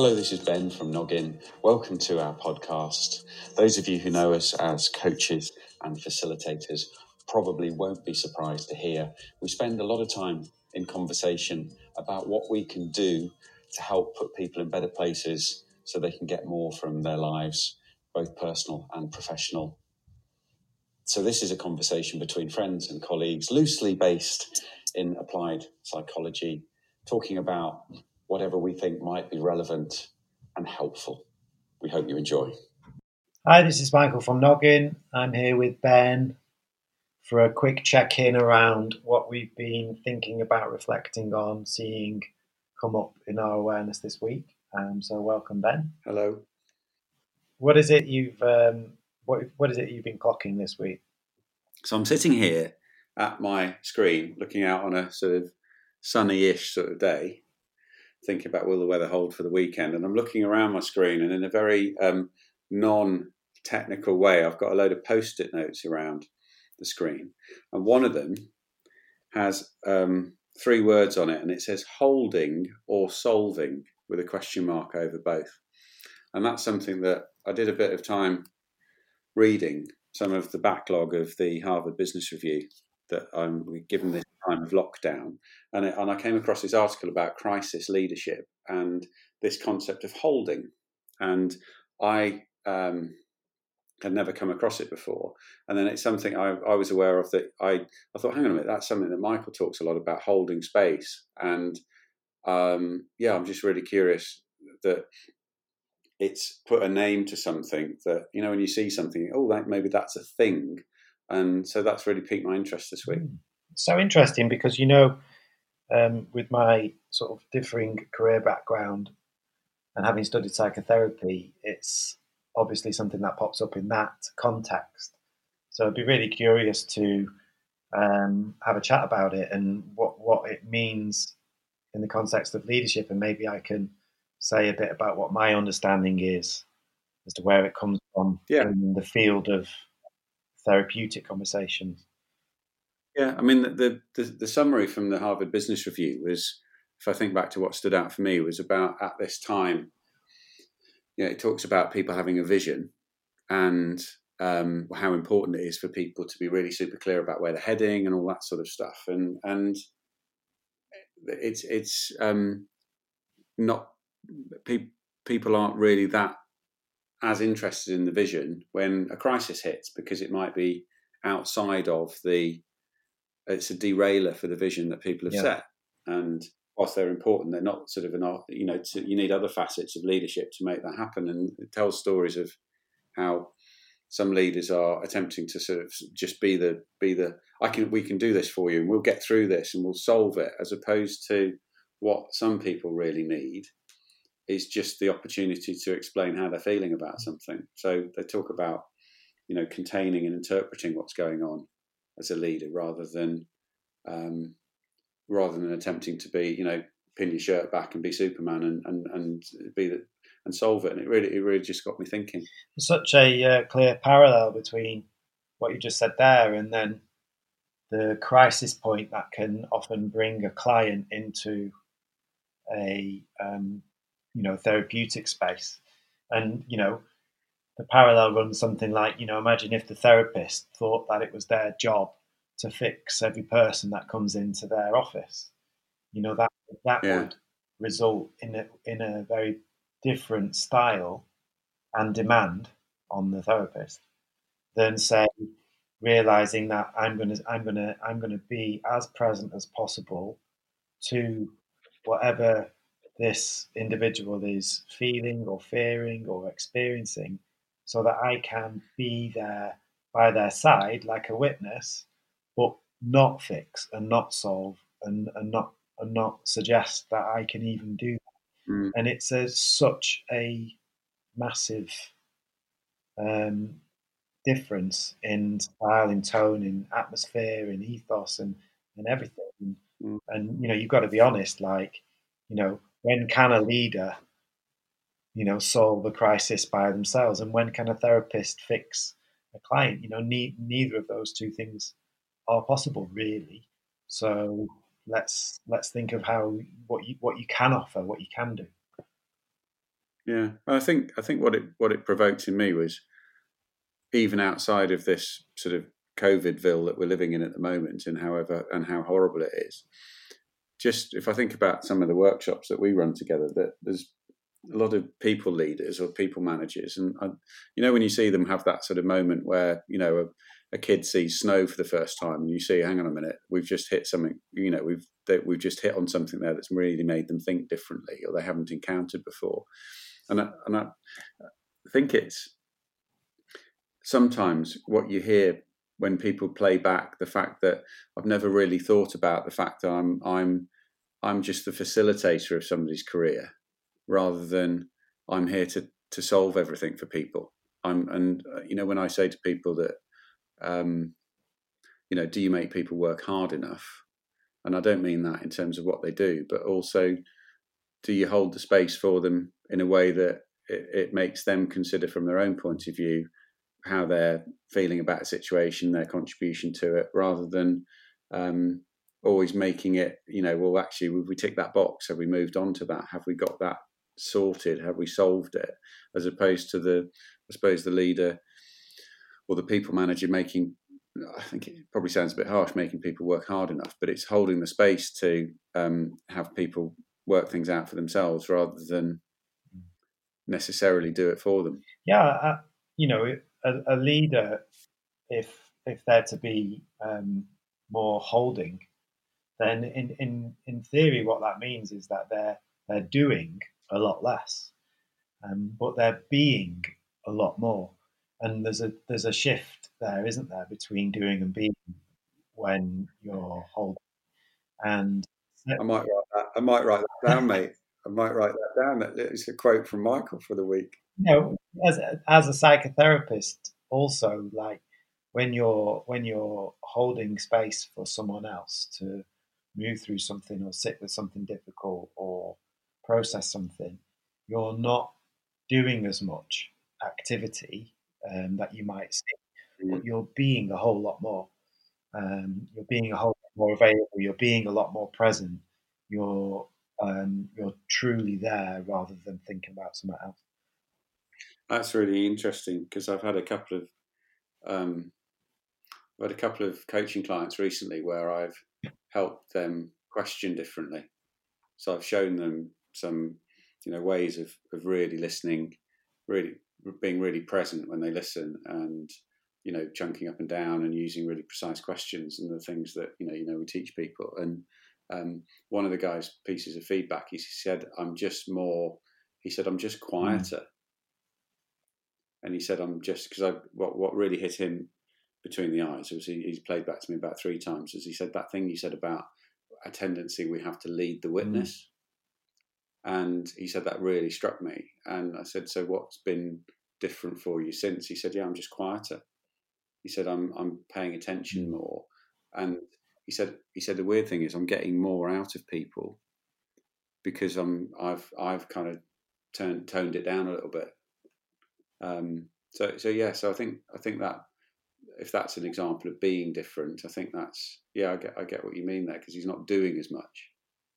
Hello, this is Ben from Noggin. Welcome to our podcast. Those of you who know us as coaches and facilitators probably won't be surprised to hear we spend a lot of time in conversation about what we can do to help put people in better places so they can get more from their lives, both personal and professional. So, this is a conversation between friends and colleagues, loosely based in applied psychology, talking about whatever we think might be relevant and helpful. We hope you enjoy. Hi, this is Michael from Noggin. I'm here with Ben for a quick check in around what we've been thinking about, reflecting on, seeing come up in our awareness this week. Um, so, welcome, Ben. Hello. What is it you've um, what What is it you've been clocking this week? So I'm sitting here at my screen, looking out on a sort of sunny-ish sort of day, thinking about will the weather hold for the weekend. And I'm looking around my screen, and in a very um, non-technical way, I've got a load of post-it notes around the screen, and one of them has um, three words on it, and it says holding or solving with a question mark over both. And that's something that I did a bit of time reading some of the backlog of the Harvard Business Review that I'm given this time of lockdown, and, it, and I came across this article about crisis leadership and this concept of holding, and I um, had never come across it before, and then it's something I, I was aware of that I I thought, hang on a minute, that's something that Michael talks a lot about holding space, and um, yeah, I'm just really curious that it's put a name to something that you know when you see something, oh, that maybe that's a thing, and so that's really piqued my interest this week. Hmm. So interesting because you know, um, with my sort of differing career background and having studied psychotherapy, it's obviously something that pops up in that context. So I'd be really curious to um, have a chat about it and what what it means in the context of leadership, and maybe I can say a bit about what my understanding is as to where it comes from yeah. in the field of therapeutic conversations. Yeah, I mean, the, the, the summary from the Harvard Business Review was, if I think back to what stood out for me, was about at this time. You know, it talks about people having a vision and um, how important it is for people to be really super clear about where they're heading and all that sort of stuff. And and it's it's um, not pe- people aren't really that as interested in the vision when a crisis hits because it might be outside of the it's a derailer for the vision that people have yeah. set and whilst they're important they're not sort of an you know to, you need other facets of leadership to make that happen and it tells stories of how some leaders are attempting to sort of just be the be the I can we can do this for you and we'll get through this and we'll solve it as opposed to what some people really need is just the opportunity to explain how they're feeling about something. So they talk about, you know, containing and interpreting what's going on as a leader rather than um, rather than attempting to be, you know, pin your shirt back and be Superman and and, and be the, and solve it. And it really it really just got me thinking. such a uh, clear parallel between what you just said there and then the crisis point that can often bring a client into a um, you know therapeutic space and you know the parallel runs something like you know imagine if the therapist thought that it was their job to fix every person that comes into their office you know that that yeah. would result in a in a very different style and demand on the therapist than say realizing that i'm going to i'm going to i'm going to be as present as possible to whatever this individual is feeling or fearing or experiencing so that I can be there by their side like a witness, but not fix and not solve and, and not and not suggest that I can even do that. Mm. And it's a, such a massive um, difference in style, in tone, in atmosphere, in ethos, and and everything. Mm. And you know, you've got to be honest. Like, you know, when can a leader you know solve a crisis by themselves. And when can a therapist fix a client? You know ne- neither of those two things are possible really. So let's let's think of how what you what you can offer what you can do. Yeah, I think I think what it what it provoked in me was even outside of this sort of COVIDville that we're living in at the moment, and however and how horrible it is. Just if I think about some of the workshops that we run together, that there's a lot of people leaders or people managers, and I, you know when you see them have that sort of moment where you know a, a, kid sees snow for the first time, and you see, hang on a minute, we've just hit something, you know, we've we've just hit on something there that's really made them think differently, or they haven't encountered before, and I, and I think it's sometimes what you hear when people play back the fact that I've never really thought about the fact that I'm I'm I'm just the facilitator of somebody's career rather than I'm here to to solve everything for people. I'm and uh, you know when I say to people that um, you know do you make people work hard enough, and I don't mean that in terms of what they do, but also do you hold the space for them in a way that it, it makes them consider from their own point of view how they're feeling about a situation, their contribution to it, rather than um, always making it, you know, well, actually, we ticked that box? Have we moved on to that? Have we got that sorted? Have we solved it? As opposed to the, I suppose, the leader or the people manager making, I think it probably sounds a bit harsh, making people work hard enough, but it's holding the space to um, have people work things out for themselves rather than necessarily do it for them. Yeah, uh, you know, a, a, leader, if if they're to be um, more holding, then in, in in theory, what that means is that they're they're doing a lot less, um, but they're being a lot more. And there's a there's a shift there, isn't there, between doing and being when you're holding. And I might write that. I might write that down, mate. I might write that down. It's a quote from Michael for the week. You know, as as a psychotherapist, also like when you're when you're holding space for someone else to move through something or sit with something difficult or process something, you're not doing as much activity um, that you might see, mm. but you're being a whole lot more. Um, you're being a whole lot more available. You're being a lot more present. You're um, you're truly there rather than thinking about something else. That's really interesting because I've had a couple of um, I've had a couple of coaching clients recently where I've helped them question differently. So I've shown them some, you know, ways of, of really listening, really being really present when they listen, and you know, chunking up and down and using really precise questions and the things that you know, you know, we teach people. And um, one of the guys' pieces of feedback, he said, "I'm just more." He said, "I'm just quieter." Mm and he said, "I'm just because I what what really hit him between the eyes was he, he's played back to me about three times as he said that thing you said about a tendency we have to lead the witness." And he said that really struck me, and I said, "So what's been different for you since?" He said, "Yeah, I'm just quieter." He said, "I'm I'm paying attention mm. more," and he said he said the weird thing is I'm getting more out of people because I'm I've I've kind of turned toned it down a little bit um, so so yeah, so I think I think that if that's an example of being different, I think that's yeah, I get I get what you mean there because he's not doing as much.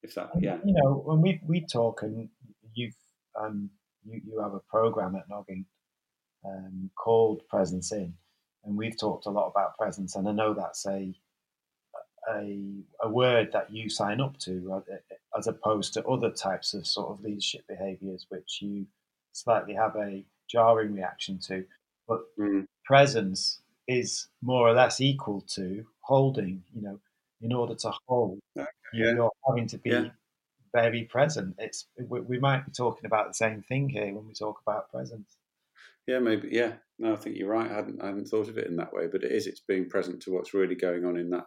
If that yeah, you know, when we we talk and you've um you you have a program at Noggin um, called Presence In, and we've talked a lot about presence, and I know that's a a, a word that you sign up to uh, as opposed to other types of sort of leadership behaviors which you slightly have a jarring reaction to. But mm. presence is more or less equal to holding. You know, in order to hold, yeah. you're having to be yeah. very present. It's we, we, might be talking about the same thing here when we talk about presence. Yeah, maybe. Yeah, no, I think you're right. I hadn't, I hadn't thought of it in that way, but it is. It's being present to what's really going on in that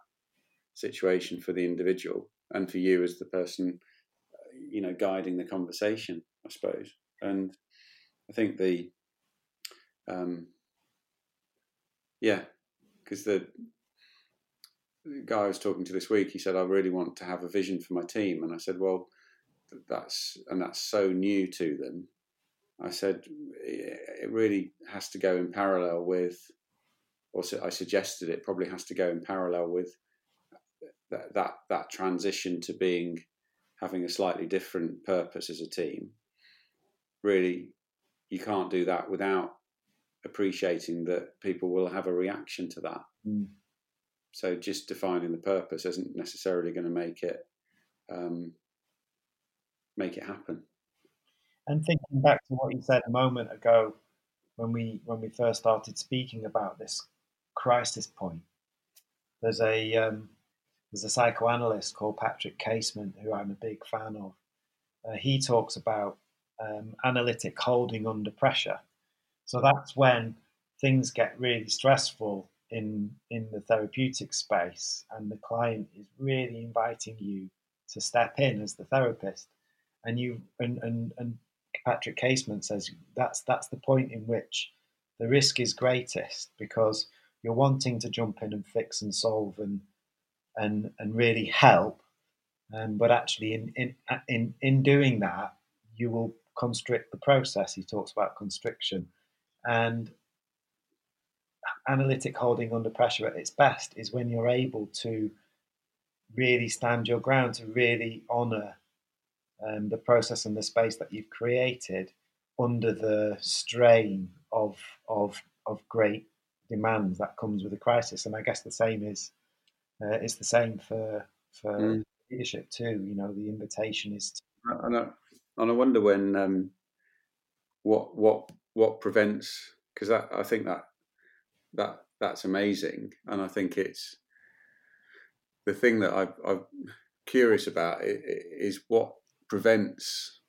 situation for the individual and for you as the person, you know, guiding the conversation. I suppose, and I think the um, yeah, because the guy I was talking to this week, he said, "I really want to have a vision for my team," and I said, "Well, that's and that's so new to them." I said, "It really has to go in parallel with." or I suggested it probably has to go in parallel with that that, that transition to being having a slightly different purpose as a team really you can't do that without appreciating that people will have a reaction to that. Mm. So just defining the purpose isn't necessarily going to make it um, make it happen. And thinking back to what you said a moment ago, when we when we first started speaking about this crisis point, there's a um, there's a psychoanalyst called Patrick Casement who I'm a big fan of. Uh, he talks about um, analytic holding under pressure. So that's when things get really stressful in in the therapeutic space, and the client is really inviting you to step in as the therapist, and you and and, and Patrick Casement says that's that's the point in which the risk is greatest because you're wanting to jump in and fix and solve and and and really help, um, but actually in in in in doing that you will constrict the process. He talks about constriction, and analytic holding under pressure at its best is when you're able to really stand your ground, to really honour um, the process and the space that you've created under the strain of of of great demands that comes with a crisis. And I guess the same is uh, it's the same for for mm. leadership too. You know, the invitation is. To... and, I, and I wonder when um, what what what prevents because I think that that that's amazing, and I think it's the thing that I, I'm curious about is what prevents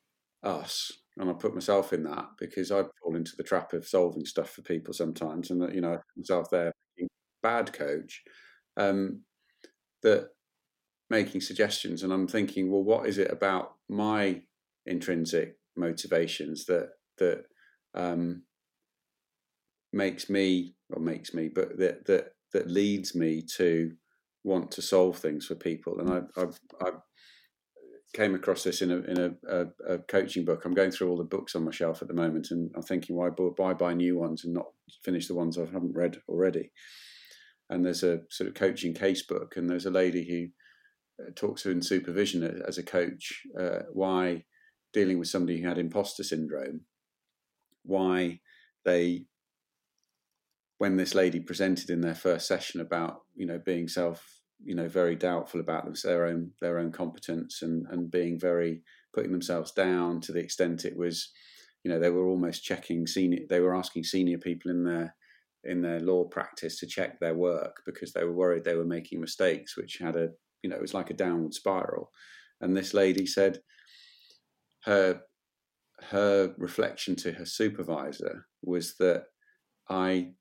us and I put myself in that because I fall into the trap of solving stuff for people sometimes, and you know myself there, bad coach, um, that making suggestions, and I'm thinking, well, what is it about my intrinsic motivations that that um, makes me or makes me, but that that that leads me to want to solve things for people, and I I, I came across this in a in a, a, a, coaching book. I'm going through all the books on my shelf at the moment, and I'm thinking, why buy buy new ones and not finish the ones I haven't read already? And there's a sort of coaching case book, and there's a lady who uh, talks to in supervision as a coach uh, why dealing with somebody who had imposter syndrome, why they when this lady presented in their first session about you know being self you know very doubtful about their own their own competence and and being very putting themselves down to the extent it was you know they were almost checking senior they were asking senior people in their in their law practice to check their work because they were worried they were making mistakes which had a you know it was like a downward spiral. And this lady said her her reflection to her supervisor was that i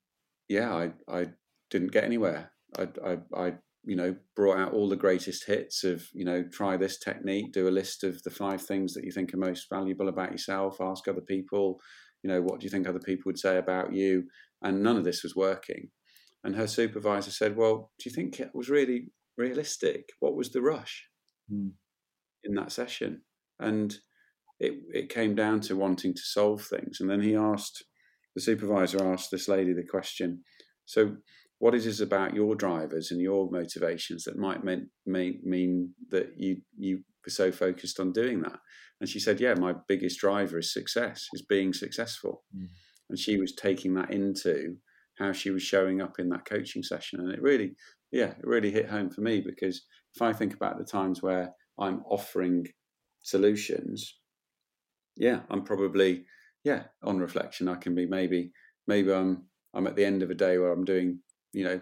yeah i i didn't get anywhere. I, I, I you know brought out all the greatest hits of you know try this technique do a list of the five things that you think are most valuable about yourself ask other people you know what do you think other people would say about you? And none of this was working. And her supervisor said well do you think it was really realistic? What was the rush mm. in that session? And it it came down to wanting to solve things. And then he asked the supervisor asked this lady the question so what is it about your drivers and your motivations that might mean, may, mean that you you were so focused on doing that. And she said, "Yeah, my biggest driver is success, is being successful." Mm. And she was taking that into how she was showing up in that coaching session, and it really, yeah, it really hit home for me because if I think about the times where I'm offering solutions, yeah, I'm probably, yeah, on reflection, I can be maybe, maybe I'm I'm at the end of a day where I'm doing you know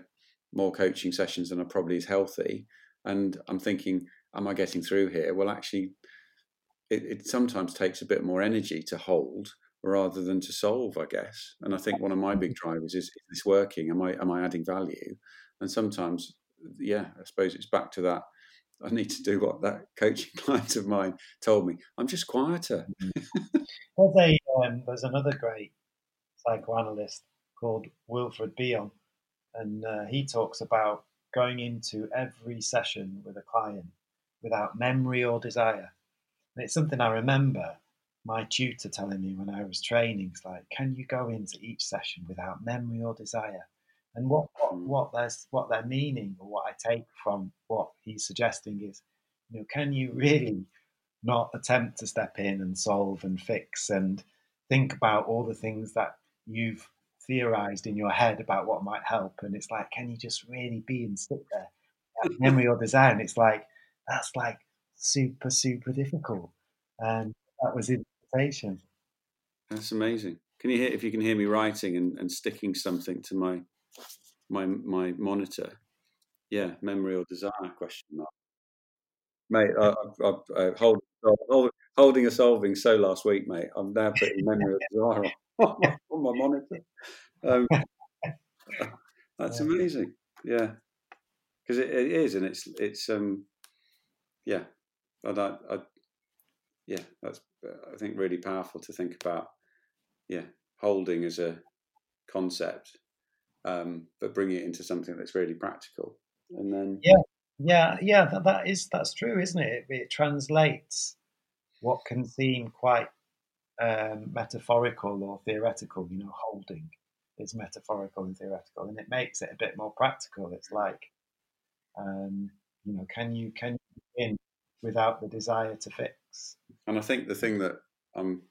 more coaching sessions than I probably is healthy, and I'm thinking, am I getting through here? Well, actually, it, it sometimes takes a bit more energy to hold rather than to solve, I guess. And I think one of my big drivers is: is this working? Am I am I adding value? And sometimes, yeah, I suppose it's back to that. I need to do what that coaching client of mine told me. I'm just quieter. Mm-hmm. well, they, um, there's another great psychoanalyst called Wilfred Bion, and uh, he talks about going into every session with a client without memory or desire. And it's something I remember my tutor telling me when I was training. It's like, can you go into each session without memory or desire? And what what hmm. what they're what they're meaning or what I take from what he's suggesting is, you know, can you really not attempt to step in and solve and fix and think about all the things that you've theorized in your head about what might help. And it's like, can you just really be and sit there? memory or desire, it's like, that's like super, super difficult. And that was invitation. That's amazing. Can you hear if you can hear me writing and, and sticking something to my my my monitor? Yeah, memory or desire question mark. Mate, I, I, I, I hold, hold, holding a solving so last week, mate. I'm now putting memory or desire on, on my monitor. Um, that's amazing. Yeah, because it, it is, and it's it's um, yeah, I, I, yeah, that's I think really powerful to think about. Yeah, holding as a concept, um, but bringing it into something that's really practical, and then yeah, yeah, yeah, that, that is that's true, isn't it? It, it translates what can seem quite um, metaphorical or theoretical. You know, holding is metaphorical and theoretical, and it makes it a bit more practical. It's like, um, you know, can you can you in without the desire to fix? And I think the thing that I'm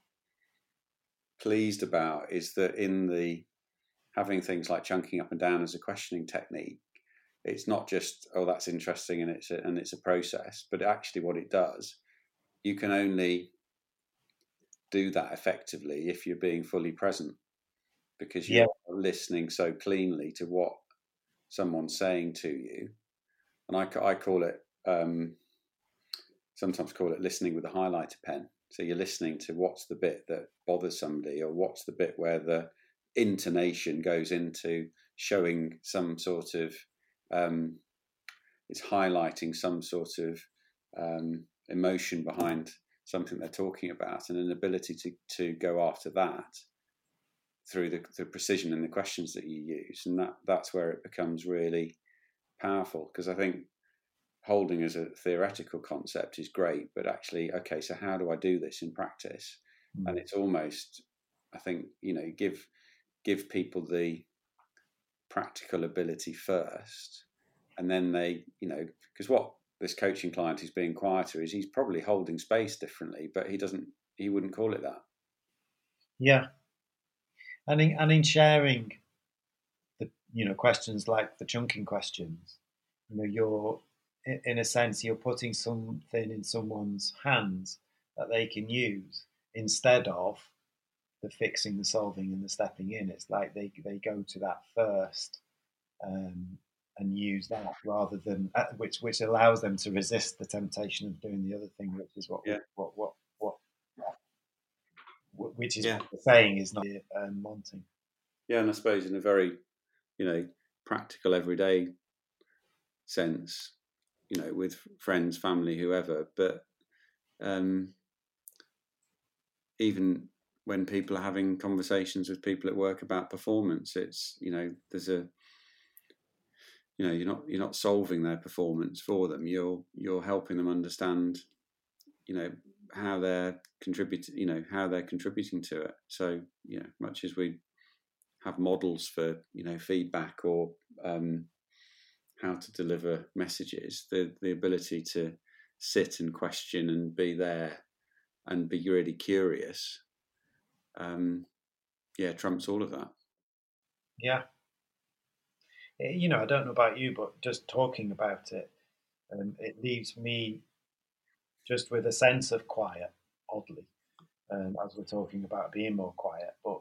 pleased about is that in the having things like chunking up and down as a questioning technique, it's not just oh that's interesting and it's a, and it's a process, but actually what it does, you can only do that effectively if you're being fully present because you're yeah. listening so cleanly to what someone's saying to you. And I, I call it, um, sometimes call it listening with a highlighter pen. So you're listening to what's the bit that bothers somebody, or what's the bit where the intonation goes into showing some sort of, um, it's highlighting some sort of um, emotion behind something they're talking about, and an ability to to go after that through the, the precision and the questions that you use, and that that's where it becomes really powerful. Because I think holding as a theoretical concept is great, but actually, okay, so how do I do this in practice? Mm. And it's almost, I think, you know, give give people the practical ability first, and then they, you know, because what this coaching client who's being quieter is he's probably holding space differently, but he doesn't, he wouldn't call it that. Yeah, and in, and in sharing the you know questions like the chunking questions, you know you're in a sense you're putting something in someone's hands that they can use instead of the fixing, the solving, and the stepping in. It's like they they go to that first. Um, and use that rather than uh, which which allows them to resist the temptation of doing the other thing, which is what yeah. what what which is yeah. what we're saying is not um, wanting. Yeah, and I suppose in a very, you know, practical everyday sense, you know, with friends, family, whoever, but um, even when people are having conversations with people at work about performance, it's you know, there's a you know, you're not you're not solving their performance for them. You're you're helping them understand, you know, how they're contributing, you know, how they're contributing to it. So, you know, much as we have models for, you know, feedback or um, how to deliver messages, the the ability to sit and question and be there and be really curious, um, yeah, trumps all of that. Yeah. You know, I don't know about you, but just talking about it, um, it leaves me just with a sense of quiet, oddly, um, as we're talking about being more quiet. But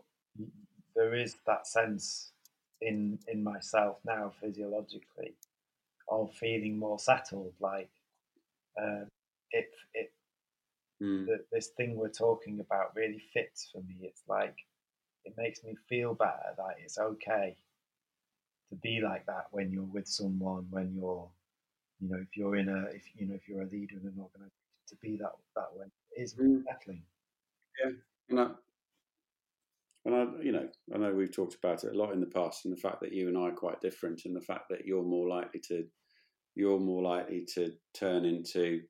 there is that sense in in myself now, physiologically, of feeling more settled. Like uh, it it mm. the, this thing we're talking about really fits for me. It's like it makes me feel better that it's okay to be like that when you're with someone when you're you know if you're in a if you know if you're a leader in an organization to be that that way is mm. settling. Yeah, and I, and I, you know, I know we've talked about it a lot in the past, and the fact that you and I are quite different, and the fact that you're more likely to, you're more likely to turn into,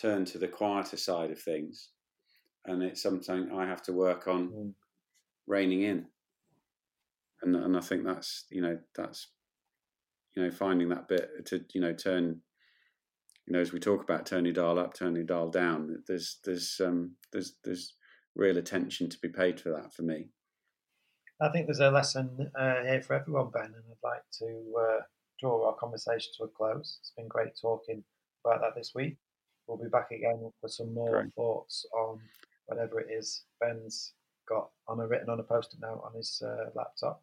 turn to the quieter side of things, and it's something I have to work on mm. reining in. And and I think that's you know that's, you know, finding that bit to you know turn you know, as we talk about turning dial up, turning dial down, there's there's um, there's there's real attention to be paid for that for me. I think there's a lesson uh, here for everyone, Ben, and I'd like to uh, draw our conversation to a close. It's been great talking about that this week. We'll be back again for some more great. thoughts on whatever it is Ben's got on a written on a post-it note on his uh, laptop,